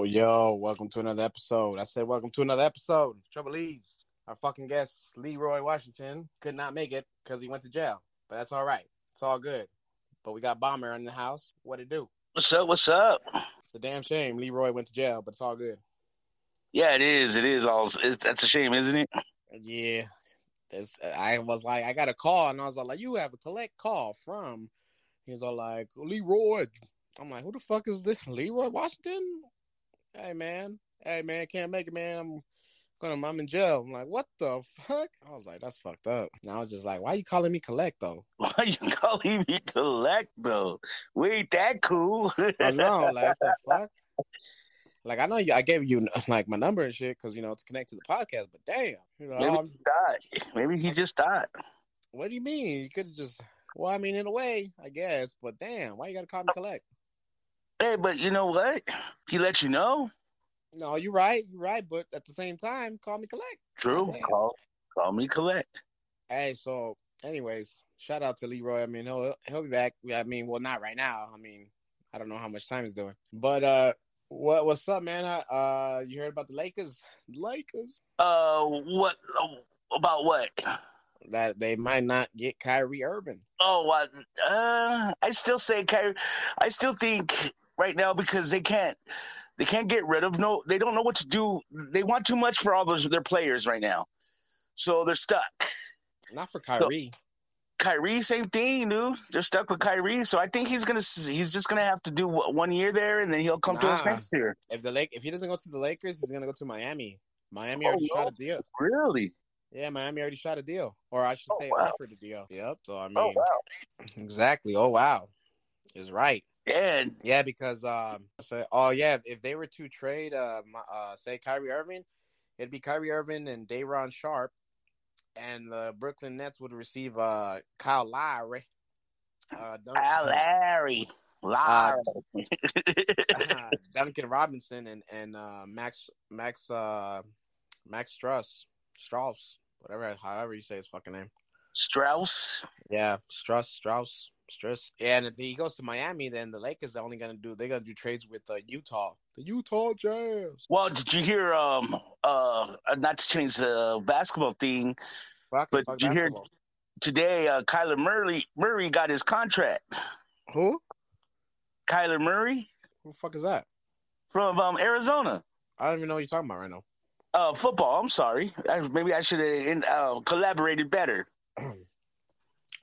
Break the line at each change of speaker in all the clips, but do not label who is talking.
Oh, yo, welcome to another episode. I said, welcome to another episode. Trouble Lee's. Our fucking guest, Leroy Washington, could not make it because he went to jail. But that's all right. It's all good. But we got Bomber in the house. What it do?
What's up? What's up?
It's a damn shame Leroy went to jail, but it's all good.
Yeah, it is. It is all. It's, that's a shame, isn't it?
Yeah. This, I was like, I got a call, and I was like, you have a collect call from. He was all like, Leroy. I'm like, who the fuck is this? Leroy Washington? Hey man, hey man, can't make it, man. I'm gonna, I'm in jail. I'm like, what the fuck? I was like, that's fucked up. And I was just like, why you calling me collect though?
Why you calling me collect though? We ain't that cool.
I know, like the fuck. Like I know you, I gave you like my number and shit because you know to connect to the podcast. But damn, you know,
Maybe
I'm-
he died. Maybe he just died.
what do you mean? You could have just. Well, I mean, in a way, I guess. But damn, why you gotta call me collect?
Hey, but you know what? He let you know.
No, you're right. You're right. But at the same time, call me collect.
True. Call, call me collect.
Hey, so anyways, shout out to Leroy. I mean, he'll he'll be back. I mean, well, not right now. I mean, I don't know how much time he's doing. But uh, what what's up, man? Uh, you heard about the Lakers? Lakers
Uh, what about what?
that they might not get Kyrie Irving.
Oh? Uh, I still say Kyrie. I still think right now because they can't. They can't get rid of no. They don't know what to do. They want too much for all those their players right now, so they're stuck.
Not for Kyrie.
Kyrie, same thing, dude. They're stuck with Kyrie, so I think he's gonna. He's just gonna have to do what, one year there, and then he'll come to us next year.
if the Lake, if he doesn't go to the Lakers, he's gonna go to Miami. Miami
Oh,
already
no?
shot a deal.
Really?
Yeah, Miami already shot a deal, or I should
Oh,
say,
wow.
offered a deal. Yep. So I oh, mean,
Oh wow!
exactly. Oh wow, is right.
And
Yeah, because um, say, oh yeah, if they were to trade, uh, uh, say Kyrie Irving, it'd be Kyrie Irving and Day'Ron Sharpe, and the Brooklyn Nets would receive uh Kyle Lowry, uh, Dun-
Al Larry,
Uh,
Larry.
Duncan Robinson, and and uh, Max Max uh, Max Struss Strauss, whatever, however you say his fucking name.
Strauss.
Yeah, Struss, Strauss, Struss. Yeah, and if he goes to Miami, then the Lakers are only gonna do they're gonna do trades with uh, Utah, the Utah Jazz.
Well, did you hear? Um, uh, not to change the basketball thing But did you hear- today. Uh, Kyler Murray Murray got his contract.
who?
Kyler Murray
Who the fuck is that?
from um, Arizona.
I don't even know what you're talking about right now.
Uh, football. I'm sorry. I, maybe I should have uh, collaborated better.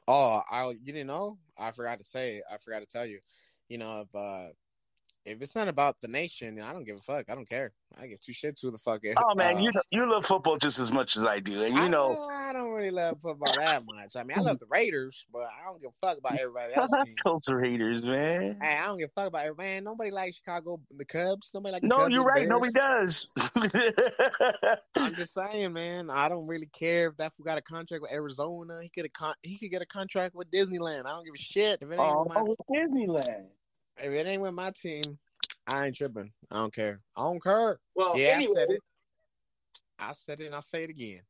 Oh, I you didn't know? I forgot to say. I forgot to tell you. You know, if uh, if it's not about the nation, I don't give a fuck. I don't care. I give two shits who the fuck. It,
Oh man,
uh,
you you love football just as much as I do, and you
I,
know.
I don't really love football that much. I mean, I love the Raiders, but I don't give a fuck about everybody team.
Those Raiders, man.
Hey, I don't give a fuck about everybody. Man, nobody likes Chicago, the Cubs. Nobody like
No,
Cubs
you're right.
Bears.
Nobody does.
I'm just saying, man. I don't really care if that fool got a contract with Arizona. He could a con- he could get a contract with Disneyland. I don't give a shit if it ain't
oh,
with my
Disneyland.
If it ain't with my team. I ain't tripping. I don't care. I don't care.
Well,
Yeah,
anyway,
I said it. I said it and I'll say it again.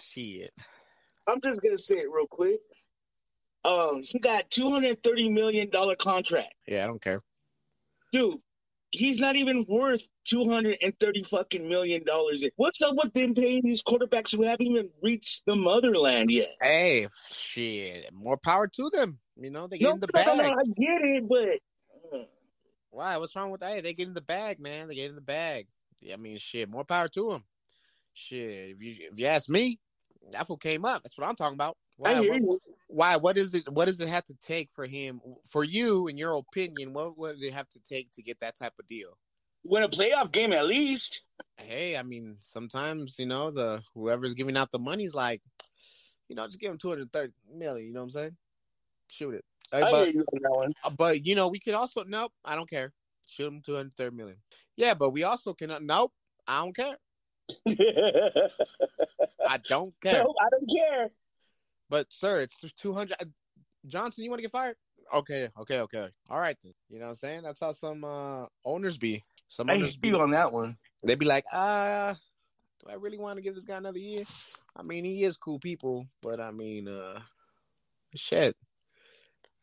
Shit.
I'm just gonna say it real quick. Um, he got two hundred thirty million dollar contract,
Yeah, I don't care.
dude. He's not even worth two hundred and thirty fucking million dollars. What's up with them paying these quarterbacks who haven't even reached the motherland yet?
Hey, shit. More power to them. You know, they get
No,
in the bag.
I get it, but
Why? What's wrong with that? Hey, they get in the bag, man. They get in the bag. Yeah, I mean, shit. More power to them. Shit. If you if you ask me, that's what came up. That's what I'm talking about. Why? What, why? What is it? What does it have to take for him? For you, in your opinion, what would it have to take to get that type of deal?
Win a playoff game at least.
Hey, I mean, sometimes you know the whoever's giving out the money's like, you know, just give him two hundred thirty million. You know what I'm saying? Shoot it. Hey,
I
but,
hear you on that one.
uh, but you know, we could also nope. I don't care. Shoot him two hundred thirty million. Yeah, but we also can nope. I don't care. I don't care.
No, I don't care.
But sir, it's two hundred. Johnson, you want to get fired? Okay, okay, okay. All right then. You know what I'm saying? That's how some uh owners be. Some
I
owners
hear
be.
on that one.
They'd be like, uh, do I really want to give this guy another year? I mean, he is cool people, but I mean, uh, shit.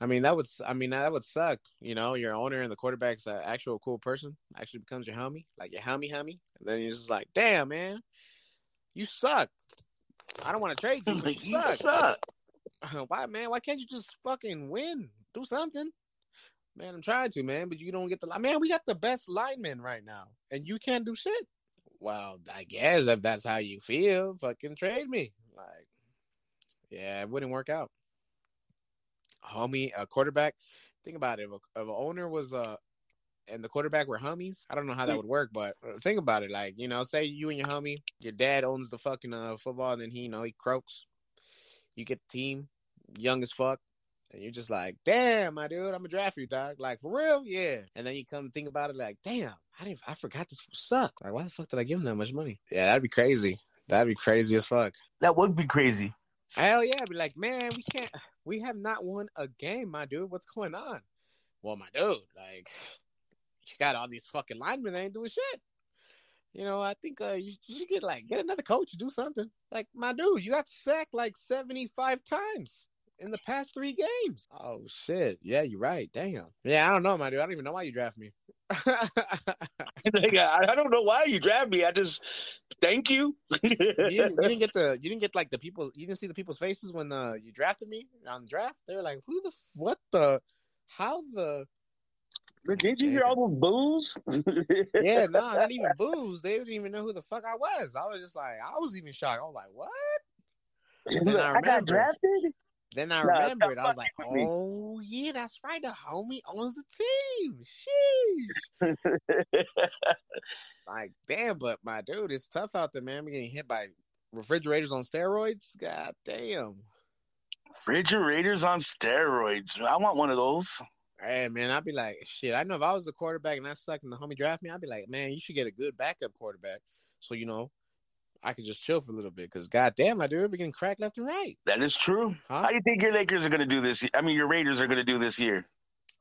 I mean, that would. I mean, that would suck. You know, your owner and the quarterback's an actual cool person. Actually becomes your homie, like your homie, homie. And then you're just like, damn, man, you suck. I don't want to trade you. But you,
you
suck. suck. Why, man? Why can't you just fucking win? Do something. Man, I'm trying to, man, but you don't get the man. We got the best linemen right now, and you can't do shit. Well, I guess if that's how you feel, fucking trade me. Like, yeah, it wouldn't work out homie, a quarterback. Think about it. If, a, if an owner was a and the quarterback were homies, I don't know how that would work, but uh, think about it. Like, you know, say you and your homie, your dad owns the fucking uh, football, and then he, you know, he croaks. You get the team, young as fuck, and you're just like, damn, my dude, I'm gonna draft you, dog. Like for real, yeah. And then you come think about it, like, damn, I didn't, I forgot this sucks. Like, why the fuck did I give him that much money? Yeah, that'd be crazy. That'd be crazy as fuck.
That would be crazy.
Hell yeah, be like, man, we can't. We have not won a game, my dude. What's going on? Well, my dude, like, you got all these fucking linemen that ain't doing shit. You know, I think uh, you, you should get like get another coach, do something. Like, my dude, you got sacked like seventy five times in the past three games. Oh shit! Yeah, you're right. Damn. Yeah, I don't know, my dude. I don't even know why you draft me.
I don't know why you grabbed me. I just thank you.
you, didn't, you, didn't, get the you didn't get like the people you didn't see the people's faces when uh, you drafted me on the draft. They were like, "Who the what the how the."
Did you hear all those boos?
yeah, no, not even boos. They didn't even know who the fuck I was. I was just like, I was even shocked. I was like, what? I, I got drafted. Then I remembered. I was like, "Oh yeah, that's right. The homie owns the team. Sheesh." like, damn, but my dude, it's tough out there, man. We're getting hit by refrigerators on steroids. God damn.
Refrigerators on steroids. I want one of those.
Hey man, I'd be like, shit. I know if I was the quarterback and I sucked and the homie draft me, I'd be like, man, you should get a good backup quarterback. So you know, I could just chill for a little bit because goddamn, I do. We're getting cracked left and right.
That is true. Huh? How do you think your Lakers are going to do this? I mean, your Raiders are going to do this year.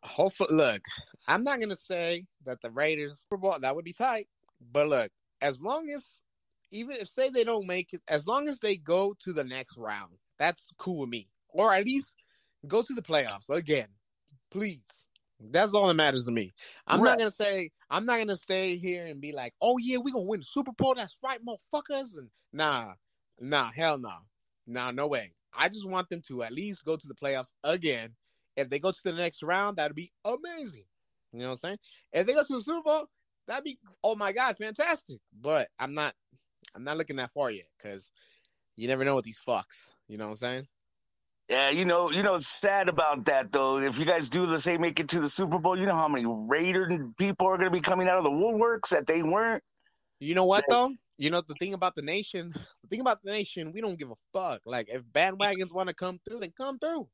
Hopefully, look, I'm not going to say that the Raiders Super Bowl that would be tight, but look, as long as even if say they don't make it, as long as they go to the next round, that's cool with me, or at least go to the playoffs again, please. That's all that matters to me. I'm right. not gonna say I'm not gonna stay here and be like, oh yeah, we gonna win the Super Bowl. That's right, motherfuckers. And nah, nah, hell no, nah, no way. I just want them to at least go to the playoffs again. If they go to the next round, that'd be amazing. You know what I'm saying? If they go to the Super Bowl, that'd be oh my god, fantastic. But I'm not, I'm not looking that far yet because you never know with these fucks. You know what I'm saying?
Yeah, you know, you know, it's sad about that though. If you guys do the same, make it to the Super Bowl, you know how many Raider people are going to be coming out of the woodworks that they weren't.
You know what though? You know the thing about the nation. The thing about the nation, we don't give a fuck. Like if bandwagons want to come through, then come through.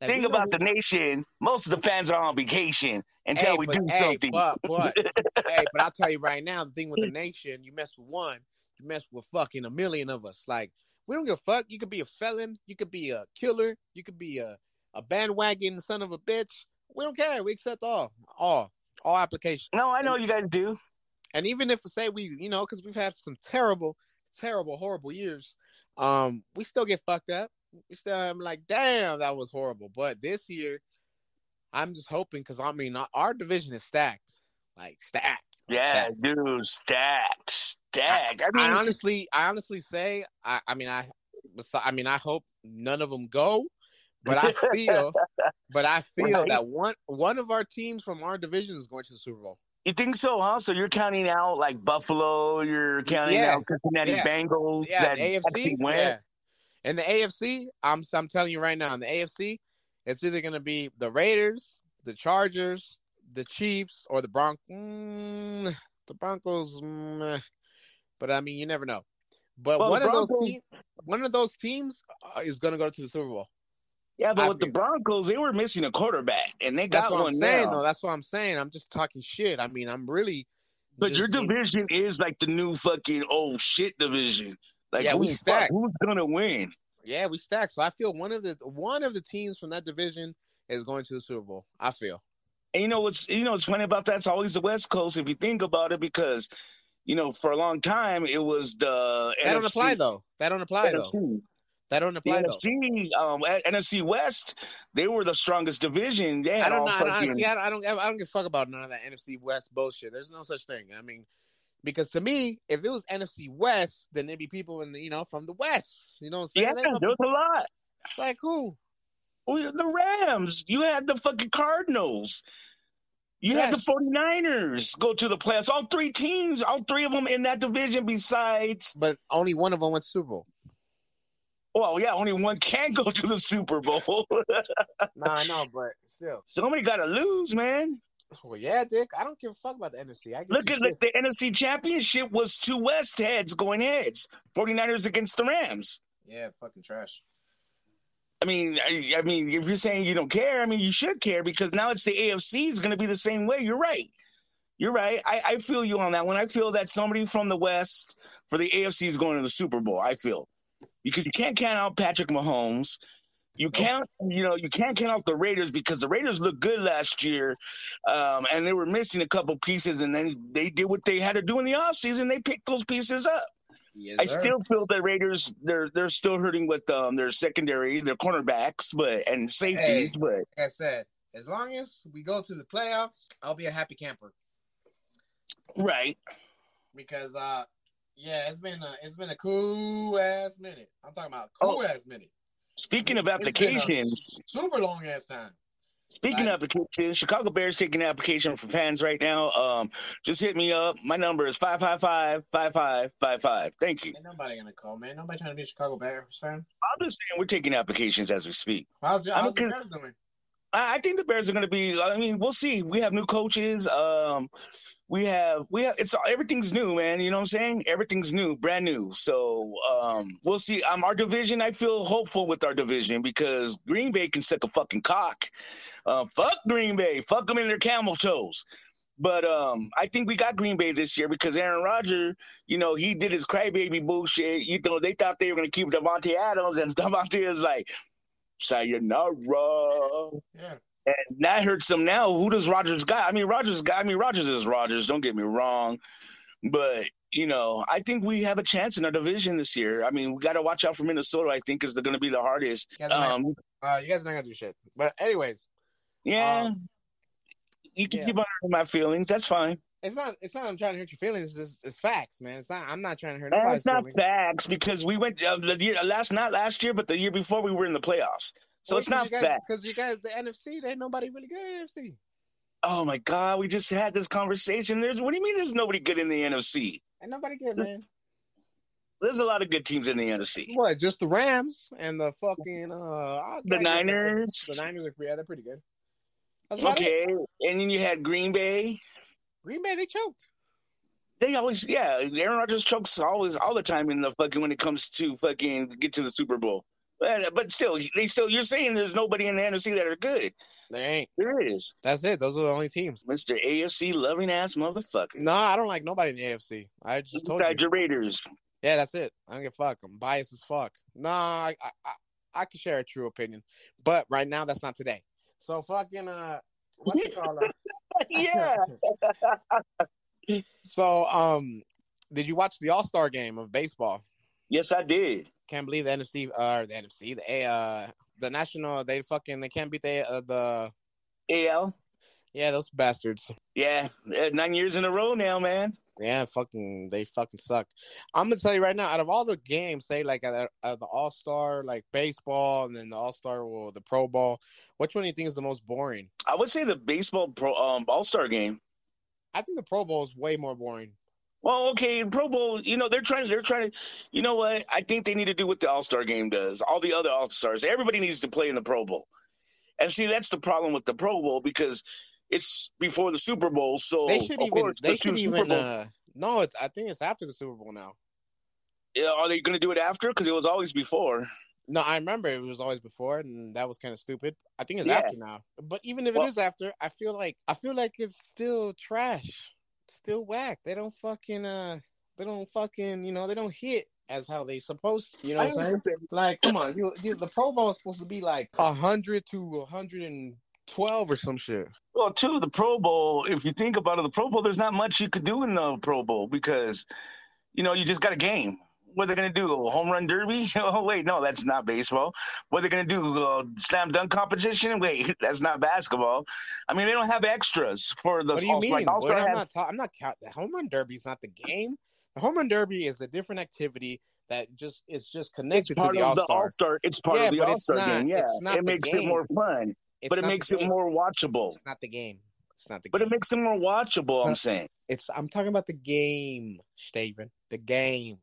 Like, thing about the nation, most of the fans are on vacation until hey, we but, do hey, something.
But, but hey, but I'll tell you right now, the thing with the nation, you mess with one, you mess with fucking a million of us. Like we don't give a fuck. You could be a felon. You could be a killer. You could be a, a bandwagon son of a bitch. We don't care. We accept all, all, all applications.
No, I know you guys do.
And even if say we, you know, because we've had some terrible, terrible, horrible years, um, we still get fucked up. We still, I'm like, damn, that was horrible. But this year, I'm just hoping because I mean, our division is stacked, like stacked.
Yeah, stacked. dude, stacked, stacked. I,
I mean, I honestly, I honestly say, I, I mean, I, I mean, I hope none of them go, but I feel, but I feel right. that one one of our teams from our division is going to the Super Bowl.
You think so, huh? So you're counting out like Buffalo, you're counting yeah. out Cincinnati yeah. Bengals,
yeah, that AFC, yeah. And the AFC, I'm I'm telling you right now, in the AFC, it's either going to be the Raiders, the Chargers, the Chiefs or the Broncos. Mm, the Broncos, mm, but I mean, you never know. But well, one of those teams, one of those teams uh, is going to go to the Super Bowl.
Yeah, but I with the Broncos, they were missing a quarterback, and they got one
I'm saying,
now.
Though, that's what I'm saying. I'm just talking shit. I mean, I'm really.
But your division is like the new fucking old shit division. Like,
yeah, we stacked.
Who's gonna win?
Yeah, we stacked. So I feel one of the one of the teams from that division is going to the Super Bowl. I feel.
And you know what's you know what's funny about that? It's always the West Coast if you think about it, because you know for a long time it was the
that NFC. don't apply though. That don't apply NFC. though. That don't apply
the
though.
NFC, um, NFC West, they were the strongest division. They
I don't know. I don't, see, I, don't, I don't. I don't give a fuck about none of that NFC West bullshit. There's no such thing. I mean, because to me, if it was NFC West, then there'd be people in the, you know from the West. You know what I'm saying?
yeah,
They-
there was a lot.
like who?
The Rams. You had the fucking Cardinals. You had the
Trash.
49ers go to the playoffs. All three teams, all three of them in that division, besides,
But only one of them went Super Bowl.
well, yeah, only one can go to the Super Bowl.
no, I know, but still.
Somebody got to lose, man.
Well, yeah, Dick. I don't give a fuck about the NFC. I
Look at
shits.
the NFC Championship was two West heads going heads. 49ers against the Rams.
yeah, fucking trash.
I mean, I, I mean, if you're saying you don't care, I mean, you should care because now it's the AFC is going to be the same way. You're right. You're right. I, I feel you on that one. I feel that somebody from the West for the AFC is going to the Super Bowl. I feel because you can't count out Patrick Mahomes. You can't, you know, you can't count out the Raiders because the Raiders looked good last year, um, and they were missing a couple pieces, and then they did what they had to do in the offseason. They picked those pieces up.
Yes,
I
sir.
still feel the Raiders they're they're still hurting with um their secondary, their cornerbacks, but and safeties,
Hey.
but
like I said, as long as we go to the playoffs, I'll be a happy camper
right.
because uh yeah, it's been a it's been a cool ass minute. I'm talking about a cool ass minute.
Speaking of
It's been a
applications,
super long ass time.
Speaking of applications, Chicago Bears taking an application for fans right now. Um, just hit me up. My number is 555-5555. Thank you.
Ain't nobody gonna call, man. Nobody trying to be a Chicago Bears fan.
I'm just saying we're taking applications as we speak.
How's,
I'm
how's the Bears doing?
I think the Bears are going to be. I mean, we'll see. We have new coaches. Um, we have we have it's everything's new, man. You know what I'm saying? Everything's new, brand new. So um, we'll see. Um, our division. I feel hopeful with our division because Green Bay can suck a fucking cock. Uh, fuck Green Bay. Fuck them in their camel toes. But um, I think we got Green Bay this year because Aaron Rodgers, you know, he did his crybaby bullshit. You know, they thought they were going to keep Davante Adams, and Davante is like, sayonara.
Yeah.
And that hurts them now. Who does Rodgers got? I mean, Rodgers got. I mean, Rodgers is Rogers. Don't get me wrong, but you know, I think we have a chance in our division this year. I mean, we got to watch out for Minnesota. I think is going to be the hardest.
You guys, are not,
Um,
uh, you guys are not gonna do shit. But anyways,
yeah,
Um,
you can
yeah.
keep on my feelings. That's fine.
It's not it's not I'm trying to hurt your feelings. It's, just, it's facts, man. It's not. I'm not trying to hurt
And it's not
feelings.
facts because we went uh, the year last, not last year, but the year before we were in the playoffs. So
Well,
it's not
guys,
facts.
because you guys the NFC. There ain't nobody really good in the NFC.
oh my god, we just had this conversation. There's what do you mean? There's nobody good in the NFC.
Ain't nobody good, man.
There's a lot of good teams in the NFC.
What? Just the Rams and the fucking uh
The Niners.
The Niners, are- yeah, they're pretty good. About it.
Okay, and then you had Green Bay.
Green Bay, they choked.
They always, yeah, Aaron Rodgers chokes always all the time in the fucking when it comes to fucking get to the Super Bowl. But, but still, they still. You're saying there's nobody in the NFC that are good.
They ain't.
There is,
That's it. Those are the only teams.
Mister AFC loving ass motherfucker.
No, I don't like nobody in the AFC. I just told you.
Your Raiders.
Yeah, that's it. I don't give a fuck. I'm biased as fuck. No, I, I, I, I can share a true opinion, but right now that's not today. So fucking uh, what's it called?
Yeah.
so um, did you watch the All Star game of baseball?
Yes, I did.
Can't believe the NFC uh the NFC the A uh the national they fucking they can't beat the uh, the
AL.
yeah those bastards
Yeah, uh, nine years in a row now, man.
Yeah fucking they fucking suck. I'm gonna tell you right now out of all the games say like uh, uh, the All Star like baseball and then the All Star or the Pro Bowl which one do you think is the most boring?
I would say the baseball pro um, All Star game.
I think the Pro Bowl is way more boring.
Well, okay, Pro Bowl. You know they're trying. They're trying to. You know what? I think they need to do what the All Star game does. All the other All Stars. Everybody needs to play in the Pro Bowl. And see, that's the problem with the Pro Bowl because it's before the Super Bowl. So
They should
of
even
course,
they
the
should even uh no it's I think it's after the Super Bowl now.
Yeah, are they going to do it after? Because it was always before.
No, I remember it was always before, and that was kind of stupid. I think it's
Yeah.
after now. But even if it
Well-
is after, I feel like I feel like it's still trash, still whack. They don't fucking uh, they don't fucking you know they don't hit as how they supposed. To, you know what I'm saying? Like, come on, you, you, the Pro Bowl is supposed to be like hundred to hundred and twelve or some shit.
Well, too, the Pro Bowl, if you think about it, the Pro Bowl, there's not much you could do in the Pro Bowl because, you know, you just got a game. what are they gonna do? A home run derby? Oh wait, no, that's not baseball. What are they gonna do? Uh, slam dunk competition? Wait, that's not basketball. I mean, they don't have extras for the.
What do you mean?
Like,
What- I'm
have-
not. Ta- I'm not. Count- the home run derby is not the game. The home run derby is a different activity that just it's just
it's
connected to the
of
All
the
Star.
All Star. It's part
Yeah,
of the
but
All Star
not-
game. Yeah, it
the
makes it more fun, but it makes it more watchable.
It's not the game. It's not the
But
game.
it makes it more watchable. I'm saying.
it's. I'm talking about the game, Steven. The game.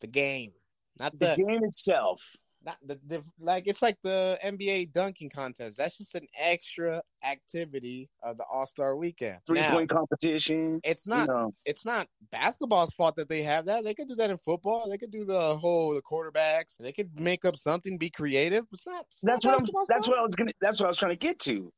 The game. Not
The
the.
game itself.
Not the, the like. It's like the NBA dunking contest. That's just an extra activity of the All Star weekend.
Three
Now,
point competition.
it's
You
not.
know,
it's not basketball's fault that they have that. They could do that in football. They could do the whole the quarterbacks. They could make up something, be creative. It's not. It's
that's
not
what I'm. That's
fault.
what I was gonna. That's what I was trying to get to.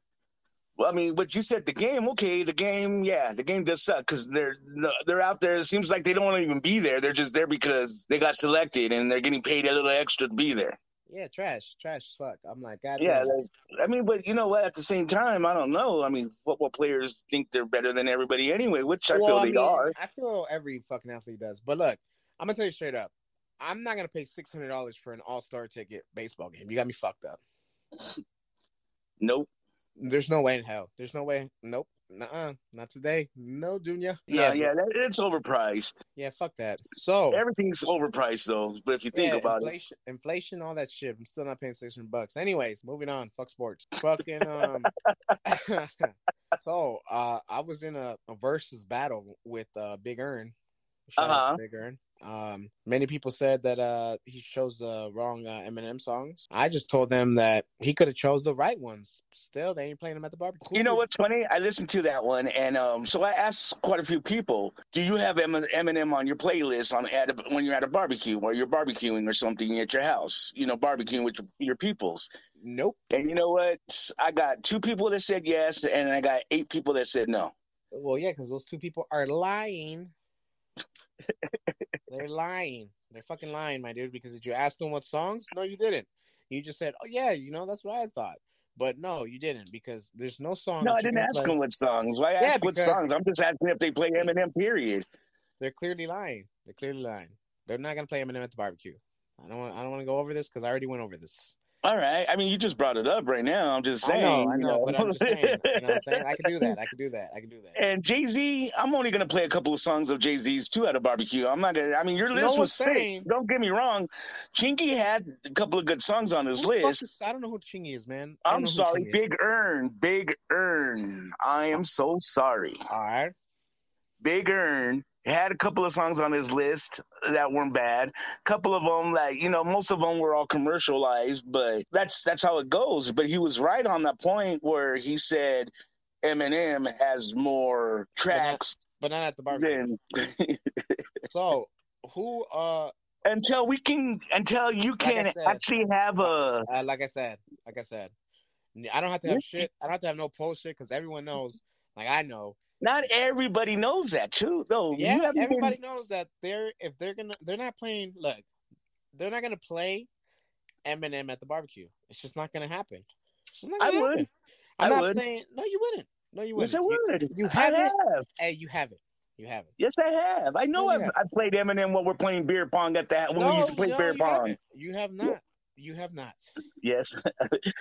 Well, I mean, but you said the game. Okay, the game. Yeah, the game does suck because they're they're out there. It seems like they don't want to even be there. They're just there because they got selected and they're getting paid a little extra to be there.
Yeah, trash, trash fuck. I'm like, God
Yeah, like, I mean, but you know what? At the same time, I don't know. I mean, football players think they're better than everybody anyway, which I
Well,
feel
I
they
mean,
are.
I feel every fucking athlete does. But look, I'm gonna tell you straight up. I'm not gonna pay six hundred dollars for an All Star ticket baseball game. You got me fucked up.
Nope.
There's no way in hell. There's no way. Nope. Nuh-uh. Not today. No, Junior.
Yeah,
Yeah,
yeah, that, it's overpriced.
yeah. Fuck that. So
Everything's overpriced though. But if you think
yeah,
about it,
inflation, inflation, all that shit. I'm still not paying six hundred bucks. Anyways, moving on. Fuck sports. Fucking um. so uh, I was in a, a versus battle with uh Big Earn. To
Uh-huh.
Big Earn. Um, many people said that uh he chose the wrong uh, Eminem songs. I just told them that he could have chose the right ones. Still, they ain't playing them at the barbecue.
you know what's funny? I listened to that one, and um, so I asked quite a few people, "Do you have Em- Eminem on your playlist on at a, when you're at a barbecue or you're barbecuing or something at your house? You know, barbecuing with your, your peoples."
Nope.
And you know what? I got two people that said yes, and I got eight people that said no.
Well, yeah, because those two people are lying. They're lying. They're fucking lying, my dude. Because did you ask them what songs? No, you didn't. You just said, "Oh yeah, you know that's what I thought." But no, you didn't because there's no song.
No, I didn't ask
play.
them what songs. Why
Yeah,
ask what songs? I'm just asking if they play Eminem. Period.
They're clearly lying. They're clearly lying. They're not gonna play Eminem at the barbecue. I don't. Want, I don't want to go over this because I already went over this.
All right. I mean, you just brought it up right now. I'm just
I
saying.
know, I
you
know, but I'm just saying. You know what I'm saying? I can do that. I can do that. I can do that.
And Jay Z, I'm only gonna play a couple of songs of Jay Z's too at a barbecue. I'm not gonna. I mean, your
No
list was
one's
sick. Don't get me wrong. Chingy had a couple of good songs on his list.
is- I don't know who Chingy is, man. I
I'm sorry, Big Earn, Big Earn. I am so sorry.
All right.
Big Earn had a couple of songs on his list that weren't bad. couple of them, like you know, most of them were all commercialized, but that's that's how it goes. But he was right on that point where he said Eminem has more tracks
But not at the
bar.
So who? Uh,
until we can until you can
said.
actually have a
uh, like I said, like I said, I don't have to have shit. I don't have to have no bullshit because everyone knows. Like I know.
Not everybody knows that too no
Yeah,
you
everybody
been,
knows that they're if they're gonna they're not playing. Look, they're not gonna play Eminem at the barbecue. It's just not gonna happen. It's not
I
gonna
would.
happen. I'm
I
not
would.
saying no. You wouldn't. No, you wouldn't.
yes I would
you
I
haven't.
have
Hey, you haven't. You haven't.
yes I have I know
No,
I've
haven't.
I played Eminem when we're playing beer pong at that when
no,
we used to play
no,
beer
you
pong
haven't. You have not. You have not.
yes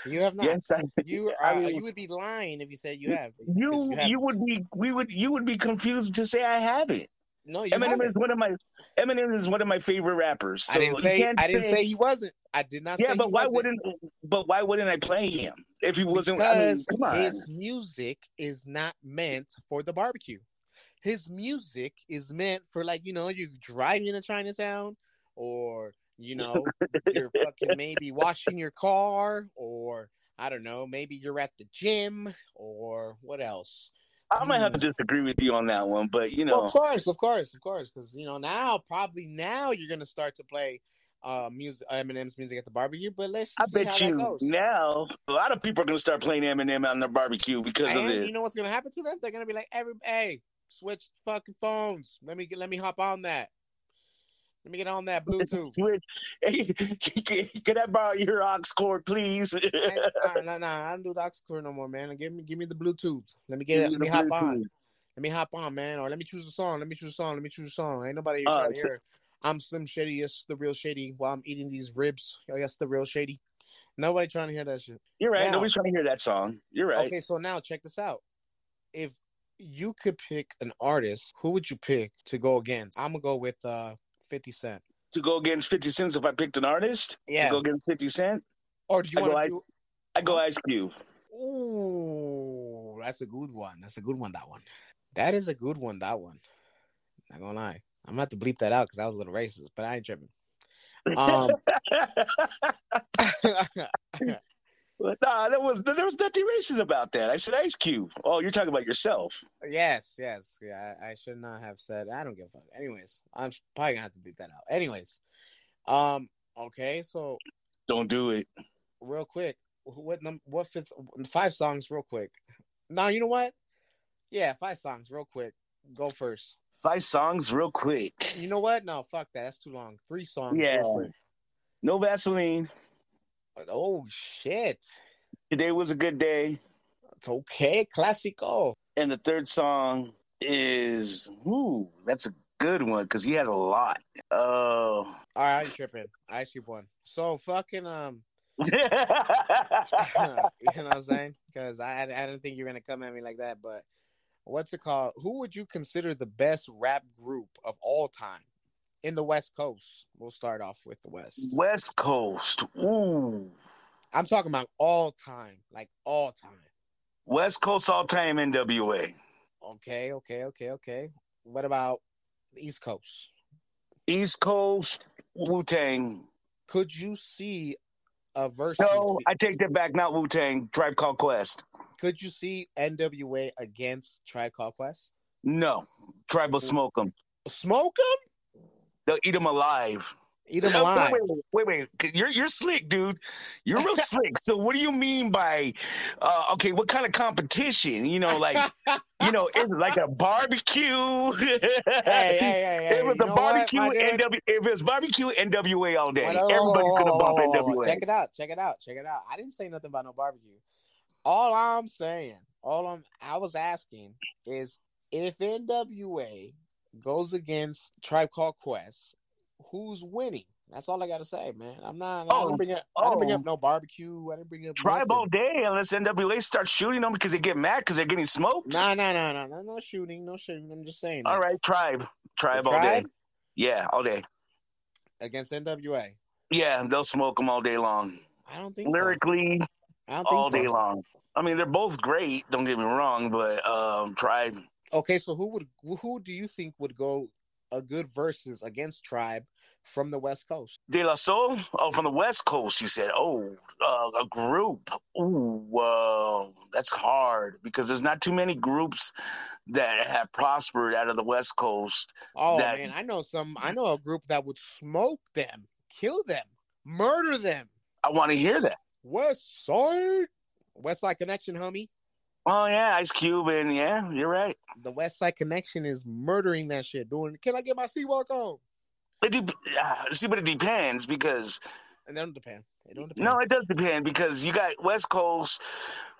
You have not.
yes I,
You
I
uh,
mean-
you would be lying if you said you have.
you
haven't.
you would be we would you would be confused to say I have it.
No, you
Eminem
haven't.
is one of my Eminem is one of my favorite rappers so
I didn't say. I didn't say he wasn't. I did not.
yeah
say
but
he
why
wasn't.
wouldn't but why wouldn't I play him if he wasn't I mean,
because his music is not meant for the barbecue. His music is meant for like you know you driving to Chinatown, or you know you're fucking maybe washing your car, or I don't know maybe you're at the gym, or what else?
I might have to disagree with you on that one but you know
Well, of course, of course, of course, because you know now probably now you're gonna start to play uh music Eminem's music at the barbecue, but let's
I bet you now a lot of people are going to start playing Eminem on their barbecue because of
And
this.
you know what's gonna happen to them? They're gonna be like, every hey, switch fucking phones. Let me get let me hop on that. Let me get on that Bluetooth.
Switch. Hey, can I borrow your aux cord, please?
Nah, nah, nah, I don't do the aux cord no more, man. Give me give me the Bluetooth. Let me get it. Let
me
hop on. Let me hop on, man. Or let me choose a song. Let me choose a song. Let me choose a song. Ain't nobody here
Oh,
trying to hear I'm Slim Shady. Yes, the real Shady. While I'm eating these ribs. Oh, yes, the real Shady. Nobody trying to hear that shit.
You're right.
Now-
Nobody's trying to hear that song. You're right.
Okay, so now check this out. If you could pick an artist, who would you pick to go against? I'm gonna go with uh 50 Cent.
To go against 50 Cent if I picked an artist? Yeah. To go against 50 Cent?
Or do you want
Ice-
to
I go Ice Cube.
Ooh, that's a good one. That's a good one. That one. That is a good one. That one. Not gonna lie. I'm gonna have to bleep that out because I was a little racist, but I ain't tripping. Um,
But nah, there was there was nothing racist about that. I said Ice Cube. Oh, you're talking about yourself.
yes, yes, yeah. I, I should not have said. I don't give a fuck. Anyways, I'm probably gonna have to beat that out. Anyways, um, okay. So
Don't do it.
real quick, what num what fifth five songs real quick. Now you know what? Yeah, five songs real quick. Go first.
Five songs real quick.
You know what? No, fuck that. That's too long. Three songs.
Yeah.
Real quick.
No Vaseline.
Oh shit.
Today was a good day.
It's okay. Classico.
And the third song is ooh, that's a good one because he has a lot. Uh
All right, I'm tripping. I keep one. So fucking um, you know what I'm saying? Because I I didn't think you were gonna come at me like that. But what's it called? Who would you consider the best rap group of all time in the West Coast? We'll start off with the West.
West Coast. Ooh.
I'm talking about all time, like all time.
West Coast all time NWA.
Okay, okay, okay, okay. What about the East Coast?
East Coast Wu Tang.
Could you see a versus?
No, I take that back. Not Wu Tang. Tribe Called Quest.
Could you see NWA against Tribe Called Quest?
No, Tribe will smoke them.
Smoke them?
They'll eat them alive.
Eat them alive.
Wait, wait, wait, wait. You're you're slick, dude. You're real slick. So what do you mean by uh okay, what kind of competition? You know, like you know, it like a barbecue?
hey, hey, hey.
It was a barbecue? NW if it's barbecue NWA all day.
Whoa,
Everybody's gonna bump. NWA.
Check it out. Check it out. Check it out. I didn't say nothing about no barbecue. All I'm saying, all I'm I was asking is if NWA goes against Tribe Called Quest, who's winning? That's all I gotta say, man. I'm not. I
Oh,
didn't bring up. I didn't bring
oh.
up no barbecue. I didn't bring up
Tribe all day unless NWA starts shooting them because they get mad because they're getting smoked.
No, no, no, no, no, no shooting, no shooting. I'm just saying.
All right, tribe. Tribe
The
all day. Yeah, all day.
against NWA.
Yeah, they'll smoke them all day long.
I don't think
Lyrically,
so. I don't think
all
so.
day long. I mean, they're both great. Don't get me wrong, but um, Tribe.
Okay, so who would who do you think would go a good versus against Tribe from the West Coast?
De La Soul. Oh, from the West Coast. You said, oh, uh, a group. Ooh, uh, that's hard because there's not too many groups that have prospered out of the West Coast.
Oh
That-
man, I know some. I know a group that would smoke them, kill them, murder them.
I want to hear that.
West Side, West Side Connection, homie.
Oh yeah, Ice Cube, and yeah, you're right.
The West Side Connection is murdering that shit. Doing, can I get my C-Walk on?
It de- uh, see, but it depends because
And they don't depend. They don't depend.
no, it does depend because you got West Coast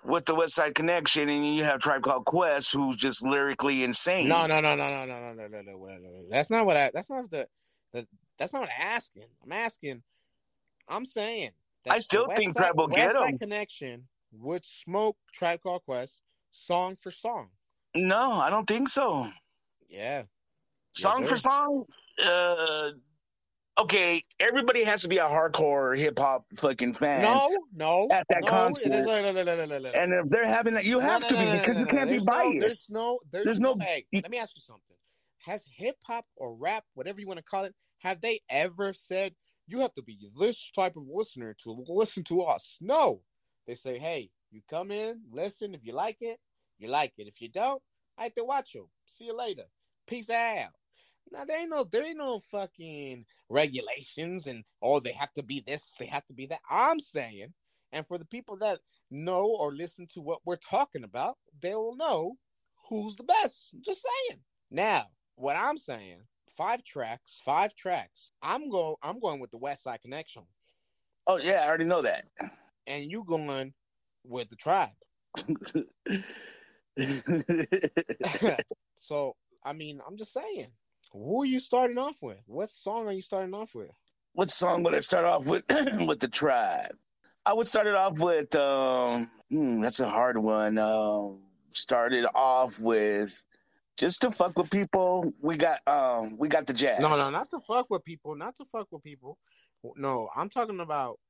with the West Side Connection, and you have Tribe Called Quest, who's just lyrically insane.
No, no, no, no, no, no, no, no, no, no, no, no. That's not what I. That's not the. the that's not what I'm asking. I'm asking. I'm saying. that
I still think Tribe will get
West Connection would smoke Tribe Called Quest song for song.
no, I don't think so.
Yeah.
Song
Yes,
for song. Uh, okay, everybody has to be a hardcore hip hop fucking fan.
No, no.
At that
no,
concert.
no, no.
And if they're having that, you have to be because you can't be biased.
there's no, there's,
There's
no.
no-
Hey, let me ask you something. Has hip hop or rap, whatever you want to call it, have they ever said you have to be this type of listener to listen to us? No. They say, hey, you come in, listen. If you like it, you like it. If you don't, I have to watch you. See you later. Peace out. Now there ain't no there ain't no fucking regulations and oh they have to be this, they have to be that. I'm saying, and for the people that know or listen to what we're talking about, they will know who's the best. Just saying. Now, what I'm saying, five tracks, five tracks. I'm go I'm going with the West Side Connection.
Oh yeah, I already know that.
And you going with the tribe. so I mean, I'm just saying. Who are you starting off with? What song are you starting off with?
What song would I start off with? with the tribe. I would start it off with. Um, hmm, that's a hard one. Um, started off with just to fuck with people. We got um, we got the jazz.
No, no, not to fuck with people. Not to fuck with people. No, I'm talking about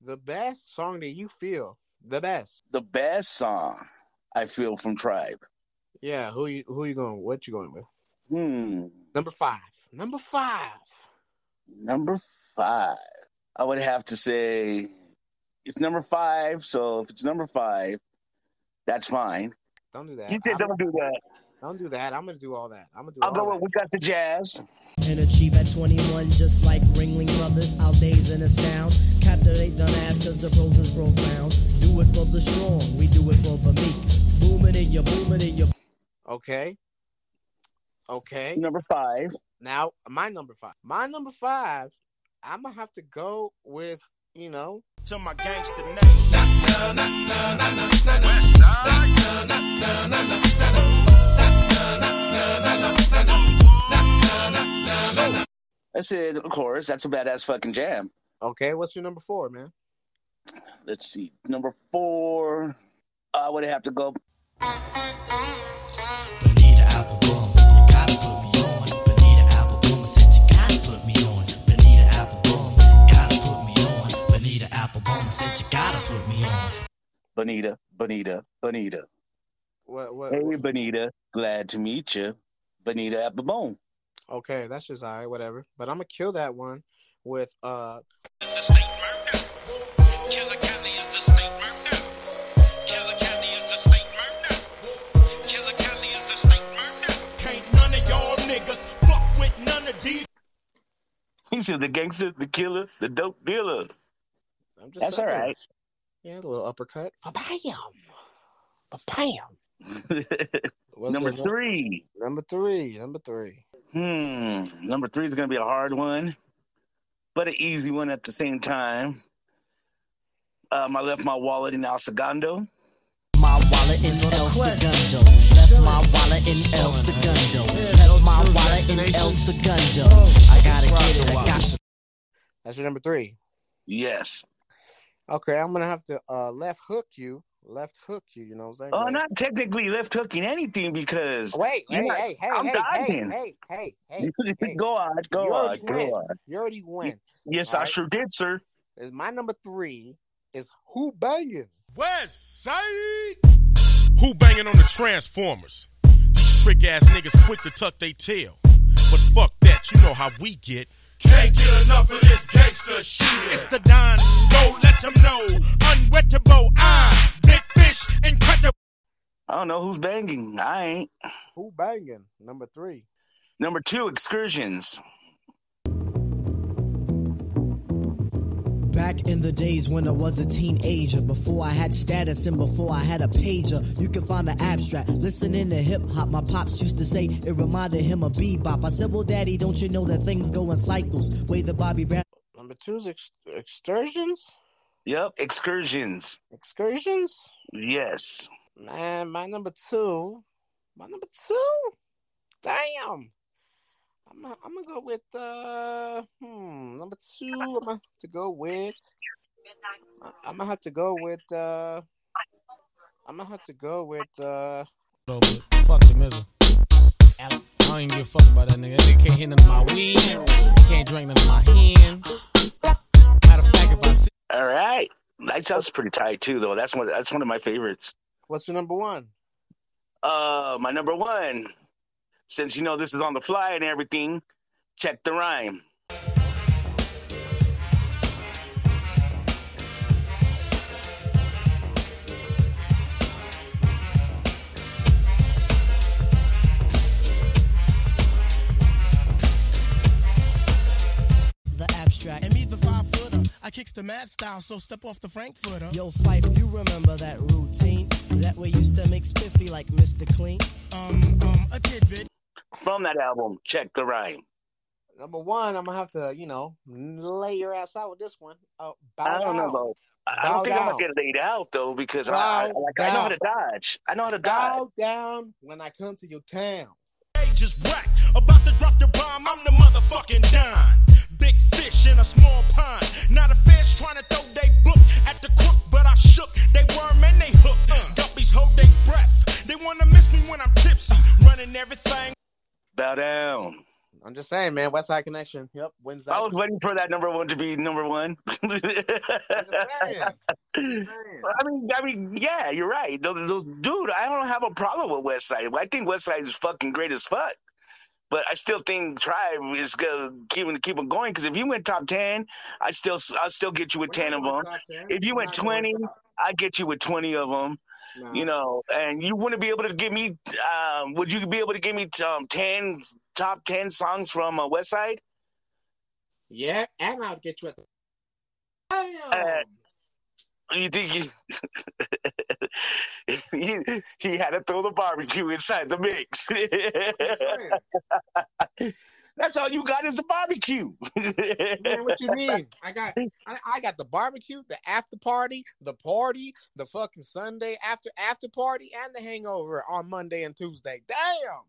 the best song that you feel. The best.
The best song I feel from Tribe.
Yeah, who you who you going? What you going with?
Hmm.
Number five. Number five.
Number five. I would have to say it's number five. So if it's number five, that's fine.
Don't do that.
You said don't do that.
Don't do that. I'm gonna do all that. I'm gonna do
I'll
all
go
that.
with we got the jazz.
and achieve at 21 just like Ringling Brothers. Our days and astound. Captivate the mass cause the prose is profound. Do it for the strong, we do it for the meek. Booming in your booming in your
Okay. Okay.
Number five.
Now my number five. My number five. I'm gonna have to go with you know
to my gangster name.
I said, of course, that's a badass fucking jam.
Okay, what's your number four, man?
Let's see. Number four. I would have to go.
Bonita apple. You gotta put me on. Bonita apple said you gotta put me on. Bonita apple. Gotta put me on. Bonita apple said you gotta put me on.
Bonita, Bonita, Bonita.
What? What?
Hey,
what-
Bonita. Glad to meet you. Bonita Applebum.
Okay, that's just all right. Whatever. But I'm gonna kill that one with uh.
Can't none of y'all niggas fuck with none of these.
He said the gangster, the killer, the dope dealer.
I'm just
That's all
saying.
right.
Yeah, a little uppercut. Bam. Bam.
Number three.
Number three. Number three.
Hmm. Number three is going to be a hard one, but an easy one at the same time. Um, I left my wallet in El Segundo.
My wallet in El Segundo. Left my wallet in El Segundo. Left my wallet in El Segundo. I gotta get it. I got
That's your number three.
Yes.
Okay, I'm gonna have to uh left hook you. Left hook you. You know what I'm saying?
Oh,
Like-
not technically left hooking anything because
Wait, hey,
not-
hey, hey,
I'm
hey,
dodging.
hey, hey, hey, hey, hey.
go on, go
you
on,
already
go
went.
on.
You already went.
Yes, I
alright?
sure did, sir.
Is my number three is who banging?
West Side. Who banging on the Transformers? These trick ass niggas quick to tuck they tail. But fuck that, you know how we get. Can't get enough of this gangster shit. It's the Don, go let them know. Unwettable, I, big fish, incredible.
I don't know who's banging. I ain't.
Who banging? Number three.
Number two, excursions.
Back in the days when I was a teenager, before I had status and before I had a pager, you can find the abstract. Listening to hip hop, my pops used to say it reminded him of bebop. I said, Well, daddy, don't you know that things go in cycles? Way the Bobby Brown.
Number two is ex- excursions.
Yep, excursions.
Excursions.
Yes.
Man, my number two. My number two. Damn. I'm gonna, I'm gonna go with uh hmm number two. I'm gonna have to go with. I- I'm gonna have to go with uh. I'm gonna have to go with uh.
though, but fuck the mizzle. I don't even give a fuck about that nigga. That nigga can't hit none of my weed. He can't drink none of my hen. Matter of fact, if I see
All right. That sounds pretty tight too, though. That's one. That's one of my favorites.
What's your number one?
Uh, my number one. Since you know this is on the fly and everything, check the rhyme.
I kicks the mad style, so step off the Frankfurter.
Yo, Phife, you remember that routine? That way used to make spiffy like Mr. Clean.
Um, um, a tidbit.
From that album, check the rhyme.
Number one, I'm gonna have to, you know, lay your ass out with this one. Uh, bow
I don't know
down.
though. I I
Bow
don't think I'm gonna get laid out though because I, I, like, I know how to dodge. I know how to dodge.
Bow down when I come to your town.
Just whack. About to drop the bomb, I'm the motherfucking Don. Big fish in a small pond. Not a fish trying to throw they book at the crook, but I shook. They worm and they hook. Guppies hold their breath. They wanna miss me when I'm tipsy. Running everything.
Bow down.
I'm just saying, man. West Side Connection. Yep, wins that.
I was waiting for that number one to be number one.
I'm just saying. I'm just saying.
I mean, I mean, yeah, you're right. Those, those, dude, I don't have a problem with West Side. I think West Side is fucking great as fuck. But I still think Tribe is gonna keep keep it going because if you went top ten, I still I still get you with
We're
ten of them.
10.
If you
We're
went 20. I get you with twenty of them.
No.
You know, and you wouldn't be able to give me. Um, would you be able to give me um, ten top ten songs from uh, West Side?
Yeah, and I'll get you at the. Damn.
Uh, You think he, he, he had to throw the barbecue inside the mix? That's all you got is the barbecue.
Man, what you mean? I got I, I got the barbecue, the after party, the party, the fucking Sunday after after party, and the hangover on Monday and Tuesday. Damn.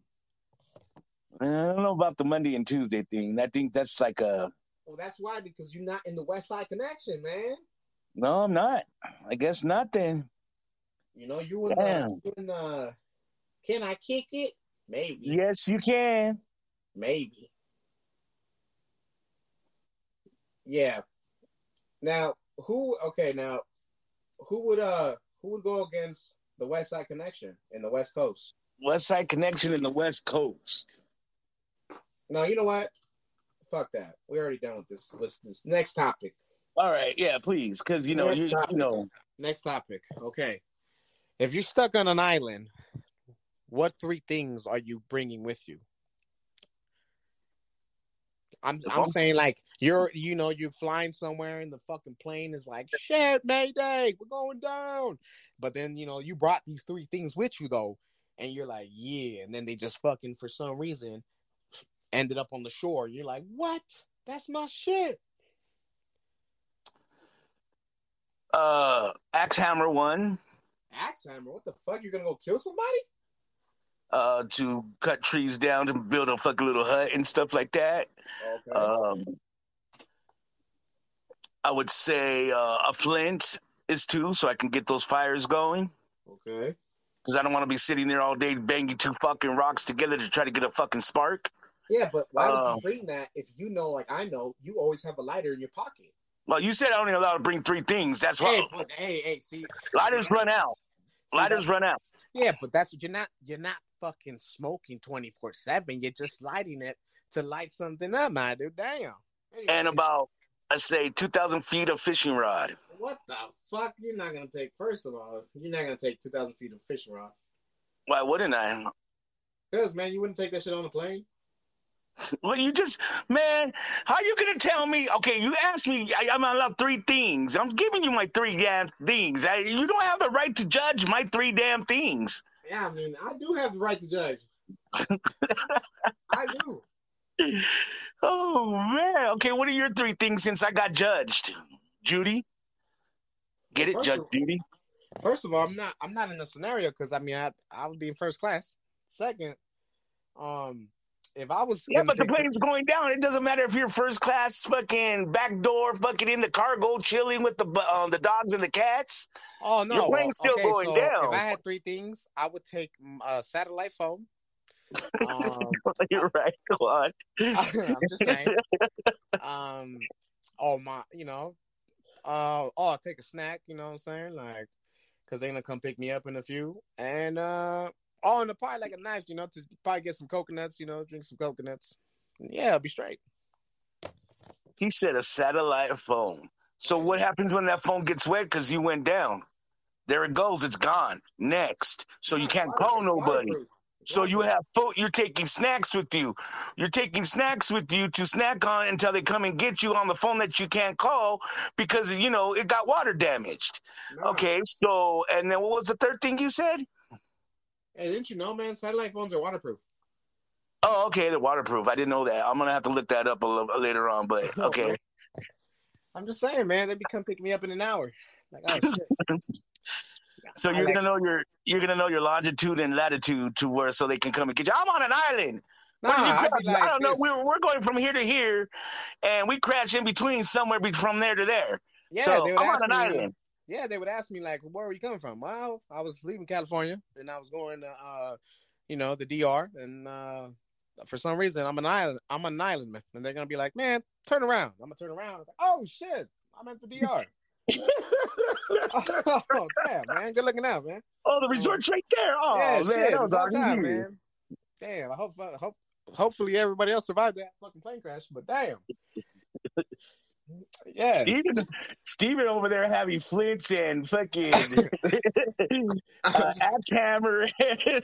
I don't know about the Monday and Tuesday thing. I think that's like a
Well, that's why because you're not in the Westside Connection, man.
No. I'm not. I guess not. Then
You know, you and uh, you and uh, can I kick it? Maybe,
yes, you can.
maybe. Yeah. Now, who? Okay, now, who would uh, who would go against the Westside Connection in the West Coast?
Westside Connection in the West Coast.
No, you know what? Fuck that. We already done with this. Let's this next topic.
All right, yeah, please, because you know
Next
you,
topic.
you know
Next topic. Okay. If you're stuck on an island, what three things are you bringing with you? I'm I'm
I'm-
saying like you're you know you're flying somewhere and the fucking plane is like shit Mayday we're going down, but then you know you brought these three things with you though, and you're like yeah, and then they just fucking for some reason ended up on the shore. You're like what? That's my shit.
Uh Axe Hammer one
Axe hammer. What the fuck? You're gonna go kill somebody?
uh to cut trees down to build a fucking little hut and stuff like that.
Okay.
Um, I would say uh, a flint is two, so I can get those fires going.
okay.
Because I don't want to be sitting there all day banging two fucking rocks together to try to get a fucking spark.
Yeah, but why would
Um,
you bring that if you know, like I know, you always have a lighter in your pocket?
Well, you said I only allowed to bring three things. That's why.
Hey, hey, hey, see,
Lighters run out.
see,
Lighters run out.
Yeah, but that's what you're not. You're not fucking smoking twenty four seven. You're just lighting it to light something up, my dude. Damn. Anyway,
And about, I say, 2,000 feet of fishing rod.
what the fuck? You're not gonna take. First of all, you're not gonna take two thousand feet of fishing rod.
Why wouldn't I?
Cause man, you wouldn't take that shit on a plane.
Well, you just, man, how you gonna tell me? Okay, you asked me, I, I'm allowed three things. I'm giving you my three damn things. I, you don't have the right to judge my three damn things.
Yeah, I mean, I do have the right to judge. I do.
Oh man. Okay, what are your three things since I got judged? Judy, get it,
First
Judge
of-
Judy.
First of all, I'm not. I'm not in the scenario because I mean, I I would be in first class. Second, um, if I was
Yeah, but the
take-
plane's going down. It doesn't matter if you're first class, fucking back door, fucking in the cargo, chilling with the um, the dogs and the cats.
Oh no,
Your
well,
plane's still
okay,
going
so
down.
If I had three things, I would take a satellite phone. Um,
You're right. Go on.
I'm just saying. Um, oh my, you know, uh, oh, I'll take a snack. You know what I'm saying? Like, cause they're gonna come pick me up in a few, and uh, oh, and a probably like a knife. You know, to probably get some coconuts. You know, drink some coconuts. Yeah, I'll be straight.
He said a satellite phone. So what happens when that phone gets wet because you went down? There it goes. It's gone. Next. So you can't call nobody. So you have food. You're taking snacks with you. You're taking snacks with you to snack on until they come and get you on the phone that you can't call because you know it got water damaged. Okay. So and then what was the third thing you said?
Hey, didn't you know, man? Satellite phones are waterproof.
Oh, okay. They're waterproof. I didn't know that. I'm gonna have to look that up a little later on. But okay.
I'm just saying, man. They be come pick me up in an hour. Like, oh shit.
So you're
like-
gonna know your you're gonna know your longitude and latitude to where so they can come and get you. I'm on an island.
Nah,
you
I'd
crash?
be like
I don't know. We're we're going from here to here, and we crash in between somewhere from there to there.
Yeah,
so I'm on an island.
Yeah, they would ask me like, "Where are you coming from?" Well, I was leaving California, and I was going to, uh, you know, the DR, and uh, for some reason, I'm an island. I'm an islandman, and they're gonna be like, "Man, turn around." I'm gonna turn around. Like, oh shit, I'm at the DR. oh damn, man, good looking out, man.
oh, the resort's right there. Oh
yeah,
man,
shit,
that was
time, man. Damn, I hope, I hope, hopefully everybody else survived that fucking plane crash. But damn, yeah,
Steven, Steven over there having flints and fucking uh, axe hammer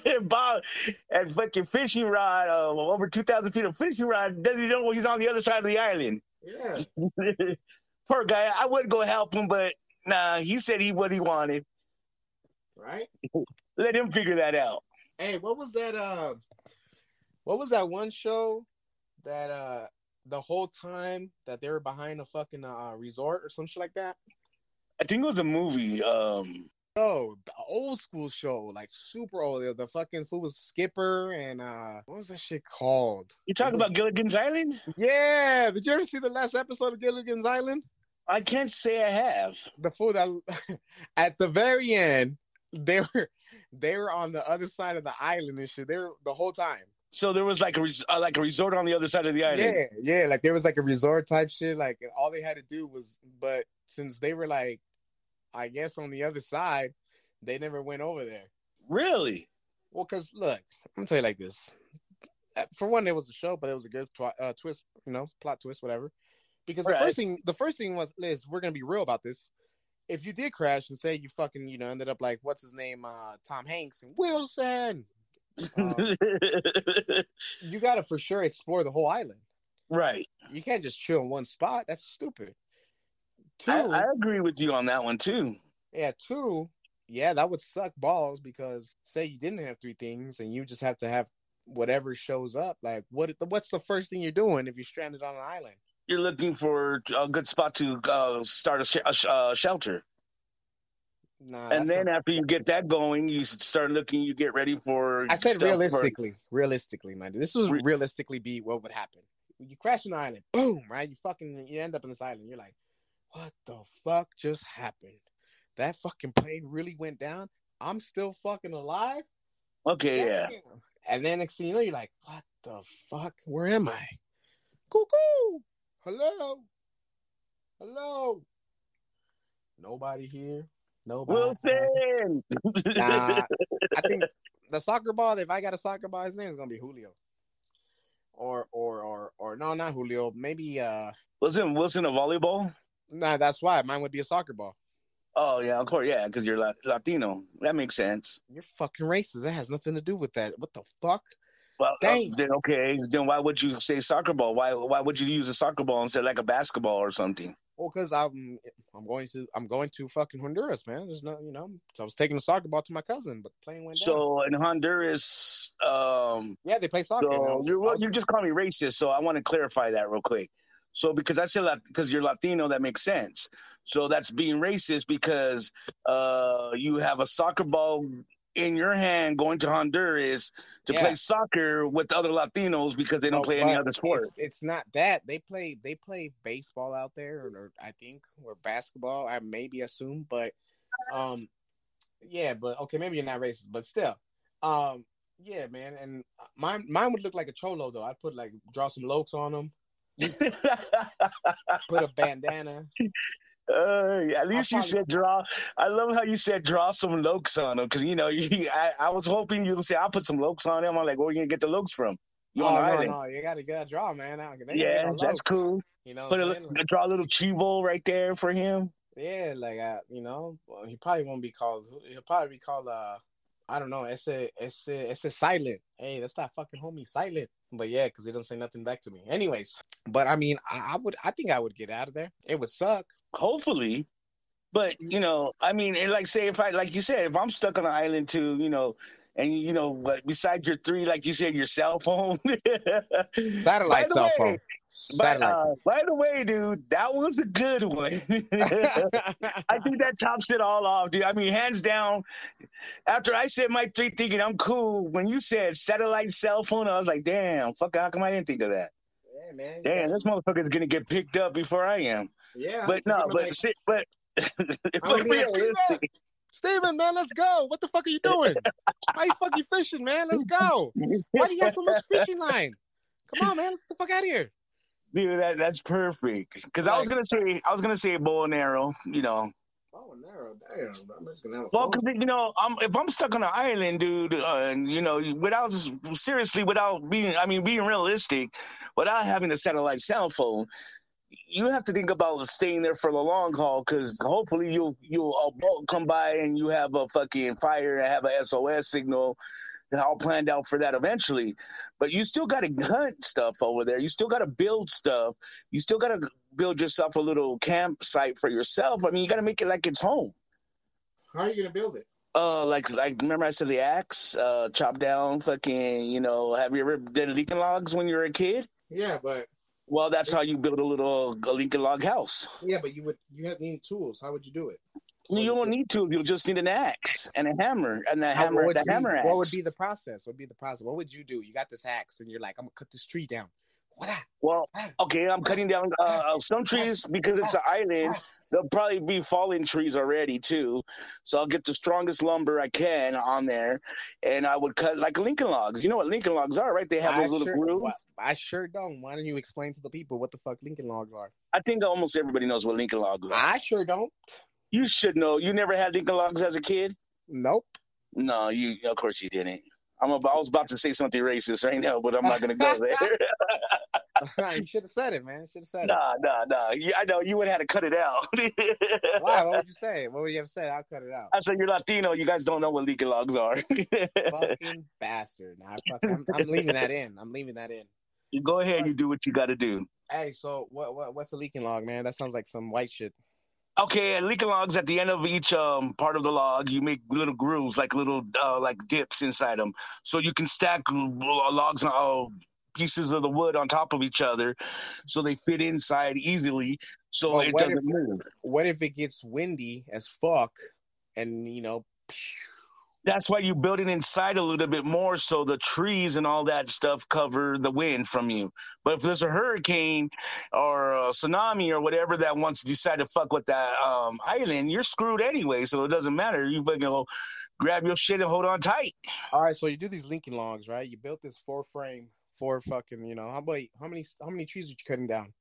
and, Bob, and fucking fishing rod, uh, over 2,000 feet of fishing rod. Doesn't he know he's on the other side of the island?
yeah.
Poor guy. I would go help him, but nah, he said he what he wanted.
Right.
Let him figure that out.
Hey, what was that? Uh, what was that one show that uh the whole time that they were behind a fucking uh resort or some shit like that?
I think it was a movie. Um,
Oh, the old school show, like super old. The, fucking fool was Skipper and uh, what was that shit called?
you talking about Gilligan's Island?
Yeah, did you ever see the last episode of Gilligan's Island?
I can't say I have.
The fool that at the very end they were they were on the other side of the island and shit. They were the whole time.
So there was like a res- uh, like a resort on the other side of the island.
Yeah, yeah, like there was like a resort type shit. Like all they had to do was, but since they were like, I guess on the other side, they never went over there.
Really?
Well, because look, I'm gonna tell you like this. Uh, For one, it was a show, but it was a good twi- uh, twist, you know, plot twist, whatever. Because the first thing, the first thing was, Liz, we're gonna be real about this. If you did crash and say you fucking, you know, ended up like what's his name, uh, Tom Hanks and Wilson, um, you gotta for sure explore the whole island.
right.
You can't just chill in one spot. That's stupid. Two,
I, I agree with you on that one too.
yeah, two, yeah, that would suck balls because say you didn't have three things and you just have to have whatever shows up. Like, what? What's the first thing you're doing if you're stranded on an island?
You're looking for a good spot to uh, start a, sh- a sh- uh, shelter,
Nah,
and then after you get that going, you start looking. You get ready for.
I said
stuff for-
realistically, realistically, man. This was
Re-
realistically be what would happen. You crash an island, boom, right? You fucking you end up in this island. You're like, what the fuck just happened? That fucking plane really went down. I'm still fucking alive.
okay, yeah.
And then next thing you know, you're like, what the fuck? Where am I? Cuckoo! Hello? Hello? Nobody here. Nobody.
Wilson.
Nah, I think the soccer ball. If I got a soccer ball, his name is gonna be Julio. Or or or or no, not Julio. Maybe uh,
Wasn't Wilson a volleyball?
nah. That's why mine would be a soccer ball.
Oh yeah, of course, yeah, because you're Latino. That makes sense.
You're fucking racist. That has nothing to do with that. What the fuck?
Well, uh,
Dang.
then okay, then why would you say soccer ball? Why why would you use a soccer ball instead of like a basketball or something?
Well, because I'm I'm going to I'm going to fucking Honduras, man. There's no, you know. So I was taking the soccer ball to my cousin, but plane went down.
So in Honduras, um,
Yeah, they play soccer.
so
was-
you just call me racist. So I want to clarify that real quick. So because I said that because you're Latino, that makes sense. So that's being racist because uh, you have a soccer ball in your hand going to Honduras to
Yeah.
play soccer with other Latinos because they don't
No,
play any other sport.
It's, it's not that they play. They play baseball out there, or, or I think, or basketball. I maybe assume, but um, yeah, but okay, maybe you're not racist, but still, um, yeah, man. And mine, mine would look like a cholo though. I'd put like draw some lokes on them, put a bandana.
Uh, at least you said draw. I love how you said draw some lokes on them because you know you, I, I was hoping you would say I'll put some lokes on them. I'm like, where are you gonna get the lokes from? You
oh
on
no,
island?
no, you gotta you gotta draw, man. I-
yeah, that's cool.
You know,
Put a, li- draw a little chivo right there for him.
Yeah, like uh, you know, well, he probably won't be called. He'll probably be called. uh I don't know. It's a, it's a, it's a silent. Hey, that's that fucking homie silent. But yeah, because he doesn't say nothing back to me. Anyways, but I mean, I, I would, I think I would get out of there. It would suck.
Hopefully, but you know, I mean, and like say if I like you said, if I'm stuck on an island too, you know. And you know, what? besides your three, like you said, your cell phone,
Satellite cell
way,
phone.
But uh, by the way, dude, that was a good one. I think that tops it all off, dude. I mean, hands down. After I said my three, thinking I'm cool. When you said satellite cell phone, I was like, damn, fuck, how come I didn't think of that?
Yeah, man.
Damn, this motherfucker's gonna get picked up before I am.
Yeah.
But no, but si- but
I'm
but realistic,
Steven, man, let's go. What the fuck are you doing? Why you fucking fishing, man? Let's go. Why do you have so much fishing line? Come on, man. Let's get the fuck out of here.
dude, that that's perfect. Because I was gonna say, I was gonna say bow and arrow. You know,
Oh, narrow. Damn. I'm just gonna have a
Well, because you know, I'm, if I'm stuck on an island, dude, uh, and you know, without seriously, without being, I mean, being realistic, without having a satellite cell phone, you have to think about staying there for the long haul. Because hopefully, you'll you'll a boat come by and you have a fucking fire and have a SOS signal. All planned out for that eventually, but you still got to hunt stuff over there. You still got to build stuff. You still got to build yourself a little campsite for yourself. I mean, you got to make it like it's home.
How are you gonna build it?
Uh, like like remember I said the axe, uh, chop down, fucking. You know, have you ever did Lincoln logs when you were a kid?
Yeah, but
Well, that's how you build a little a Lincoln log house.
yeah, but you would you have any tools. How would you do it?
You don't need to. You'll just need an axe and a hammer, and the
How-
hammer,
what would
the
be-
hammer axe.
What would be the process? What would be the process? What would you do? You got this axe, and you're like, I'm gonna cut this tree down. What?
Well, okay, I'm cutting down uh, some trees because it's an island. There'll probably be fallen trees already too. So I'll get the strongest lumber I can on there, and I would cut like Lincoln logs. You know what Lincoln logs are, right? They have
I
those little
sure,
grooves.
I sure don't. Why don't you explain to the people what the fuck Lincoln logs are?
I think almost everybody knows what Lincoln logs are.
I sure don't.
You should know. You never had Lincoln logs as a kid?
Nope.
No, you. Of course you didn't. I'm about, I was about to say something racist right now, but I'm not going to go there.
you should have said it, man. Should have said it.
nah, nah, nah. I know you would have had to cut it out.
Why? What would you say? What would you have said? I'll cut it out.
I said you're Latino. You guys don't know what Lincoln logs are.
Fucking bastard. Nah, fuck, I'm, I'm leaving that in. I'm leaving that in.
you go ahead. You do what you got to do.
Hey, so what, what what's a leaking log, man? That sounds like some white shit.
Okay, and Lincoln logs at the end of each um, part of the log, you make little grooves, like little uh, like dips inside them, so you can stack logs on uh, pieces of the wood on top of each other, so they fit inside easily, so
Well,
it doesn't
if-
move.
What if it gets windy as fuck, and you know,
That's why you build it inside a little bit more, so the trees and all that stuff cover the wind from you. But if there's a hurricane or a tsunami or whatever that wants to decide to fuck with that um, island, you're screwed anyway. So it doesn't matter. You fucking go grab your shit and hold on tight.
all right. So you do these linking logs, right? You built this four frame, four fucking, you know, how about how many how many trees are you cutting down?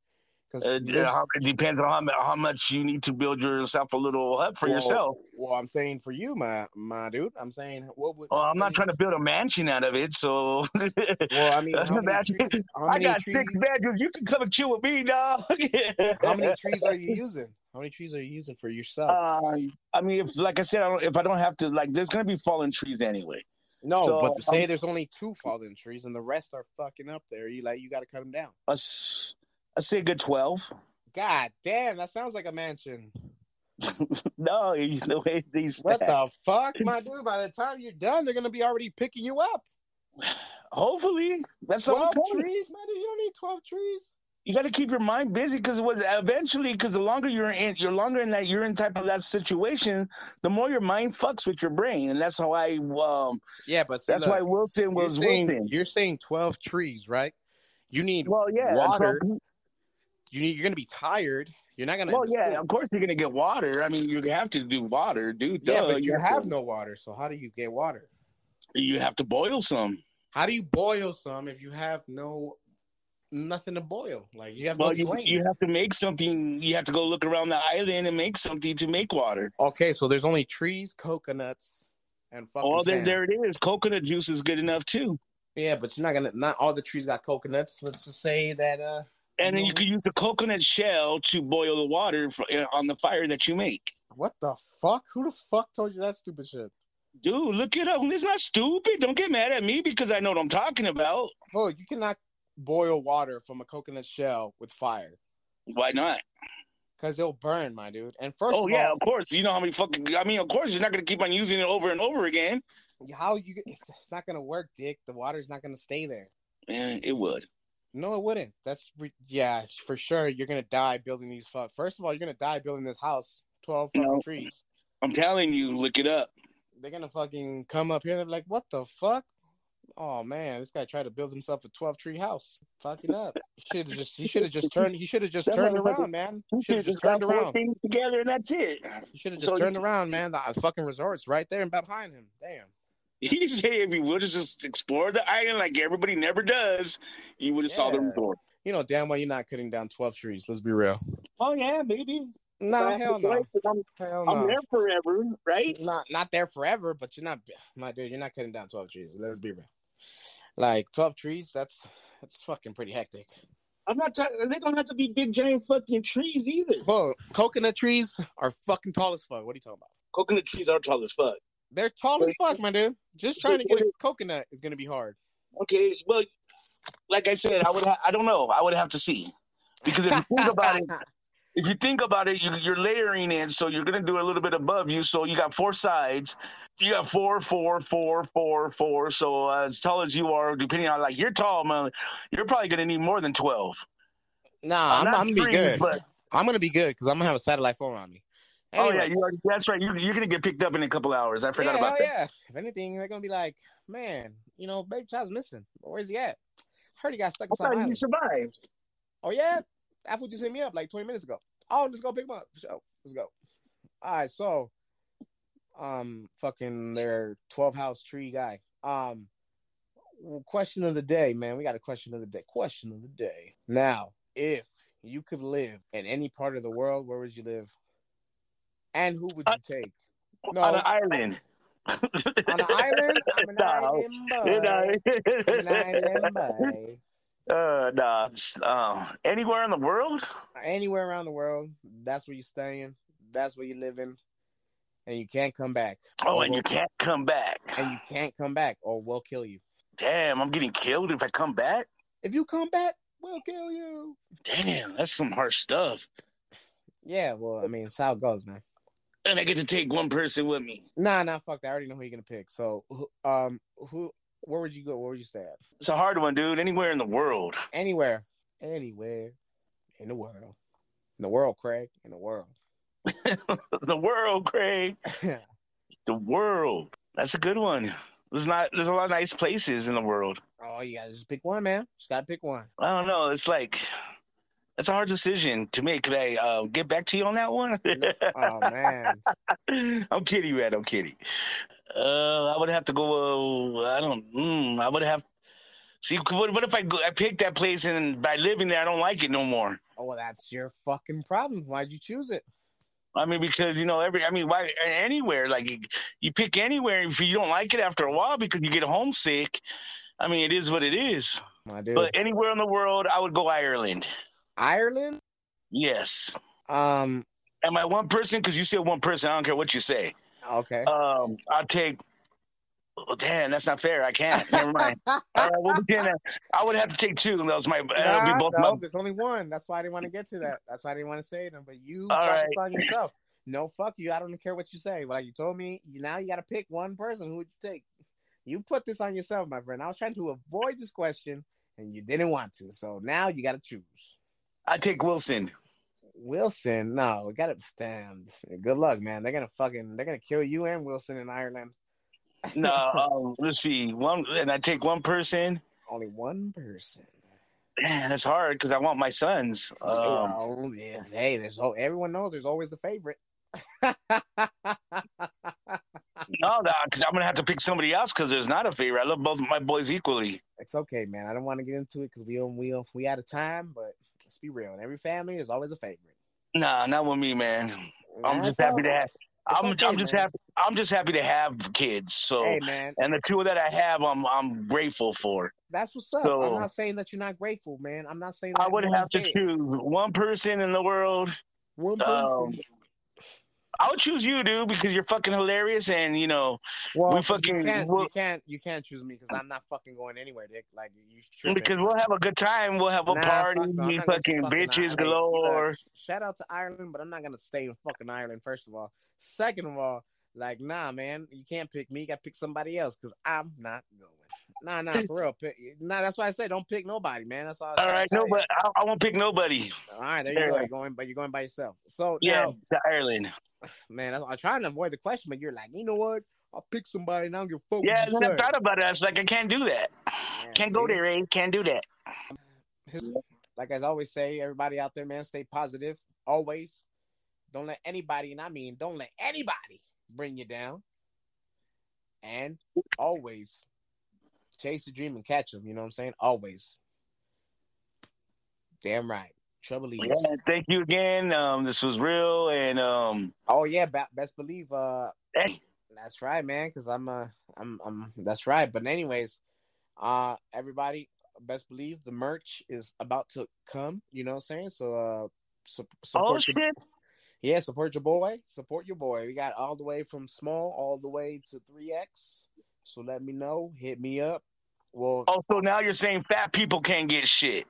Because
Uh, it depends on how, how much you need to build yourself a little hut for yourself.
Well, I'm saying for you, my my dude. I'm saying what would?
Well, I'm not trying to build a mansion out of it, so
Well, I mean,
That's
how
the
many,
bad
trees,
I got
trees,
six bedrooms. You can come and chill with me, dog.
How many trees are you using? How many trees are you using for yourself?
Uh, I mean, if like I said, I don't, if I don't have to, like, there's gonna be fallen trees anyway.
no,
so,
but say
um,
there's only two fallen trees and the rest are fucking up there. You like you got to cut them down.
I say a good twelve.
God damn, that sounds like a mansion.
no, you the way these.
What the fuck, my dude? By the time you're done, they're gonna be already picking you up.
Hopefully, that's all.
Twelve trees, man. dude, You don't need twelve trees.
You got to keep your mind busy because it was eventually because the longer you're in, you're longer in that you're in type of that situation, the more your mind fucks with your brain, and that's how I. Um,
Yeah, but
that's
look,
why Wilson
you're
was
saying,
Wilson.
You're saying twelve trees, right? You need
Well, yeah,
water. You need. You're gonna be tired. You're not gonna.
well, yeah, of course you're gonna get water. I mean, you have to do water, dude.
Yeah,
Duh,
but you
have
have
to-
no water. So how do you get water?
You have to boil some.
How do you boil some if you have no nothing to boil? Like you have
Well,
no
you,
flame.
you have to make something. You have to go look around the island and make something to make water.
Okay, so there's only trees, coconuts, and fucking.
Oh, there,
sand.
there it is. Coconut juice is good enough too.
Yeah, but you're not gonna. Not all the trees got coconuts. Let's just say that. uh
And then you could use the coconut shell to boil the water for, uh, on the fire that you make.
What the fuck? Who the fuck told you that stupid shit?
Dude, look it up. It's not stupid. Don't get mad at me because I know what I'm talking about.
Bro, you cannot boil water from a coconut shell with fire
Why not?
because it'll burn, my dude. And first
Oh
of
yeah,
all,
of course. You know how many fucking. I mean, of course, you're not gonna keep on using it over and over again.
how you? It's, not gonna work, Dick. The water's not gonna stay there.
Eh, it would.
No, it wouldn't. That's re- yeah, for sure. You're gonna die building these. Fuck. First of all, you're gonna die building this house. Twelve fucking
No.
trees.
I'm telling you, look it up.
They're gonna fucking come up here. And They're like, "What the fuck?" Oh man, this guy tried to build himself a twelve tree house. Fucking up. He should have just. He should have just turned. He should have just turned around, man. Should have just turned around.
things together, and that's it.
He should have just
he's-
turned around, man. The fucking resort's right there and behind him. Damn.
He said if he would just explored the island like everybody never does, you would have saw the
Yeah.
resort.
You know damn well you're not cutting down twelve trees. Let's be real.
Oh yeah, baby.
No,
If
hell no,
I'm,
Hell
I'm there forever, right?
Not not there forever, but you're not, my dude. You're not cutting down twelve trees. Let's be real. Like twelve trees, that's that's fucking pretty hectic.
I'm not. T- they don't have to be big giant fucking trees either.
Well, coconut trees are fucking tall as fuck. What are you talking about?
Coconut trees are tall as fuck.
They're tall as fuck, my dude. Just trying to get a coconut is gonna be hard.
Okay, well, like I said, I would. Ha- I don't know. I would have to see because if you think about it, if you think about it, you, you're layering in, so you're gonna do a little bit above you. So you got four sides. You got four, four, four, four, four. So uh, as tall as you are, depending on like you're tall, man, you're probably gonna need more than twelve.
Nah, I'm,
not
I'm gonna be good.
but
I'm gonna be good because I'm gonna have a satellite phone on me.
Oh yeah, you that's right. You're, you're gonna get picked up in a couple hours. I forgot
yeah,
about that.
yeah. If anything, they're gonna be like, man, you know, baby child's missing. Where's he at? Heard he got stuck
I
in some
thought you survived.
Oh yeah, that fool just hit me up like 20 minutes ago. Oh, let's go pick him up. So let's go. All right, so um, fucking their 12 house tree guy. Um, question of the day, man. We got a question of the day. Question of the day. Now, if you could live in any part of the world, where would you live? And who would you take? No,
On an island.
on an island. I'm an
No.
island boy. I'm an island boy.
Uh, nah. Uh, anywhere in the world?
anywhere around the world. That's where you're staying. That's where you're living, and you can't come back.
Oh, and you
we'll-
can't come back.
and you can't come back, or we'll kill you.
Damn, I'm getting killed if I come back.
If you come back, we'll kill you.
Damn, that's some harsh stuff.
Yeah, well, I mean, it's how it goes, man.
And I get to take one person with me.
Nah, nah, fuck that. I already know who you're gonna pick. So, um, who? Where would you go? Where would you stay at?
It's a hard one, dude. Anywhere in the world.
Anywhere, anywhere in the world. In the world, Craig. In the world.
the world, Craig. The world. That's a good one. There's not. There's a lot of nice places in the world.
oh, you gotta just pick one, man. Just gotta pick one.
I don't know. It's like that's a hard decision to make. Could I uh, get back to you on that one?
Oh man.
I'm kidding, man. I'm kidding. Uh, I would have to go. Uh, I don't. Mm, I would have. See, what, what if I go, I pick that place and by living there, I don't like it no more.
Oh, well, that's your fucking problem. Why'd you choose it?
I mean, because you know, every. I mean, why anywhere? Like you, you pick anywhere if you don't like it after a while because you get homesick. I mean, it is what it is.
My dude.
But anywhere in the world, I would go Ireland.
Ireland?
Yes.
Um,
Am I one person? Because you said one person. I don't care what you say.
okay.
Um, I'll take. Oh, damn, that's not fair. I can't. Never mind. All right, well, uh, I would have to take two. That was my. That'll
Nah,
be both
no,
my.
there's only one. That's why I didn't want to get to that. That's why I didn't want to say them. But you
All
focus on yourself. No, fuck you. I don't care what you say. Like you told me, you now you got to pick one person. Who would you take? You put this on yourself, my friend. I was trying to avoid this question, and you didn't want to. So now you got to choose.
I take Wilson.
Wilson, no, we got to stand. Good luck, man. They're gonna fucking, they're gonna kill you and Wilson in Ireland.
No, um, let's see. One, and I take one person.
Only one person.
Man, that's hard because I want my sons. Um,
oh yeah. Hey, there's oh, everyone knows there's always a favorite.
no, no, because I'm gonna have to pick somebody else because there's not a favorite. I love both of my boys equally.
it's okay, man. I don't want to get into it because we we we out of time, but let's be real. In every family, there's always a favorite.
Nah, not with me, man. I'm just happy to have. I'm,
okay,
I'm just
man.
happy. I'm just happy to have kids. So,
Hey, man,
and the two that I have, I'm I'm grateful for.
that's what's up.
So-
I'm not saying that you're not grateful, man. I'm not saying that
I would have to choose one person in the world.
one
Um,
person.
I would choose you, dude, because you're fucking hilarious, and you know,
well,
we
you
fucking-
can't,
we'll-
you can't, you can't choose me because I'm not fucking going anywhere, Dick. Like you, tripping.
because we'll have a good time. We'll have a
Nah,
party,
fuck no, I'm not going to
fucking bitches galore.
Shout out to Ireland, but I'm not gonna stay in fucking Ireland. First of all, second of all, like nah, man, you can't pick me. You got to pick somebody else because I'm not going. Nah, nah, for real. Pick, nah, that's why I said don't pick nobody, man. That's all. I was
All
trying
right,
to tell
no,
you.
but I, I won't pick nobody.
All right, there you
There
go.
you
You're going, but you're going by yourself. So
Yeah,
now,
to Ireland.
man, that's- I'm trying to avoid the question, but you're like, you know what? I'll pick somebody and I don't give a fuck.
Yeah,
what you
and I
say.
thought about it. I was like, I can't do that.
Yeah,
Can't go there, eh? Can't do that.
Like I always say, everybody out there, man, stay positive. Always. Don't let anybody, and I mean, don't let anybody bring you down. And always chase the dream and catch them. You know what I'm saying? Always. Damn right. Trouble leaves.
Yeah, thank you again. Um, this was real, and um,
Oh yeah, be- best believe. Uh,
hey,
That's right, man. Because I'm, uh, I'm, I'm. That's right. But anyways, uh, everybody, best believe the merch is about to come. You know what I'm saying? So, uh, su-
oh
support your,
shit,
yeah, support your boy. Support your boy. We got all the way from small all the way to three X. So let me know. Hit me up. Well,
oh, so now you're saying fat people can't get shit?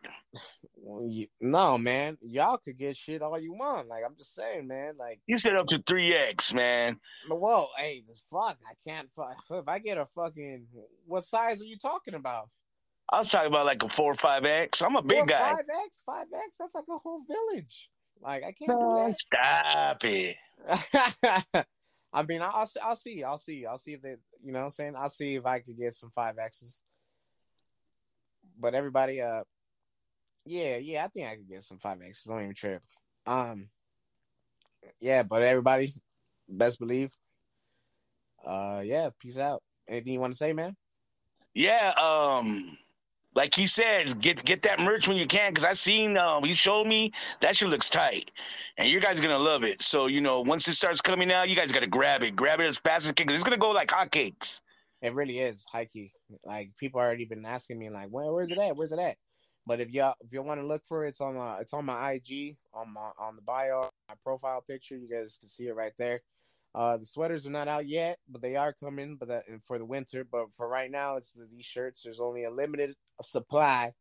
well, you, no, man. Y'all could get shit all you want. Like I'm just saying, man. Like,
You said up to three X, man.
whoa, hey, this fuck. I can't. Fuck. If I get a fucking, what size are you talking about?
I was talking about like a four or five X. I'm a big guy.
Five X, five X. That's like a whole village. Like I can't
Man,
do
stop it.
I mean, I'll I'll see. I'll see. I'll see if they, you know, what I'm saying. I'll see if I could get some five X's. But everybody, uh, yeah, yeah, I think I could get some five X's. Don't even trip. Um, yeah, but everybody, best believe. Uh, yeah, peace out. Anything you want to say, man?
Yeah, um, like he said, get get that merch when you can, because I seen um he showed me that shit looks tight, and you guys are gonna love it. So you know, once it starts coming out, you guys gotta grab it, grab it as fast as you can, 'cause it's gonna go like hotcakes.
It really is high key. Like people already been asking me, like, where, where's it at? Where's it at? But if y'all if you want to look for it, it's on uh, it's on my IG on my on the bio, my profile picture. You guys can see it right there. Uh, the sweaters are not out yet, but they are coming. But that, for the winter, but for right now, it's the, these shirts. There's only a limited supply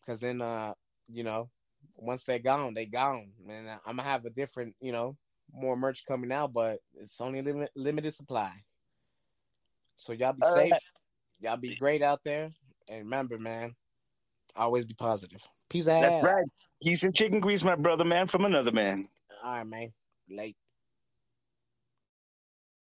because then, uh, you know, once they're gone, they gone. And I'm gonna have a different, you know, more merch coming out, but it's only limit, limited supply. So y'all be
All
safe.
right.
Y'all be great out there. And remember, man, always be positive. Peace out.
That's right. He's in chicken grease, my brother, man, from another man.
All right, man. Late.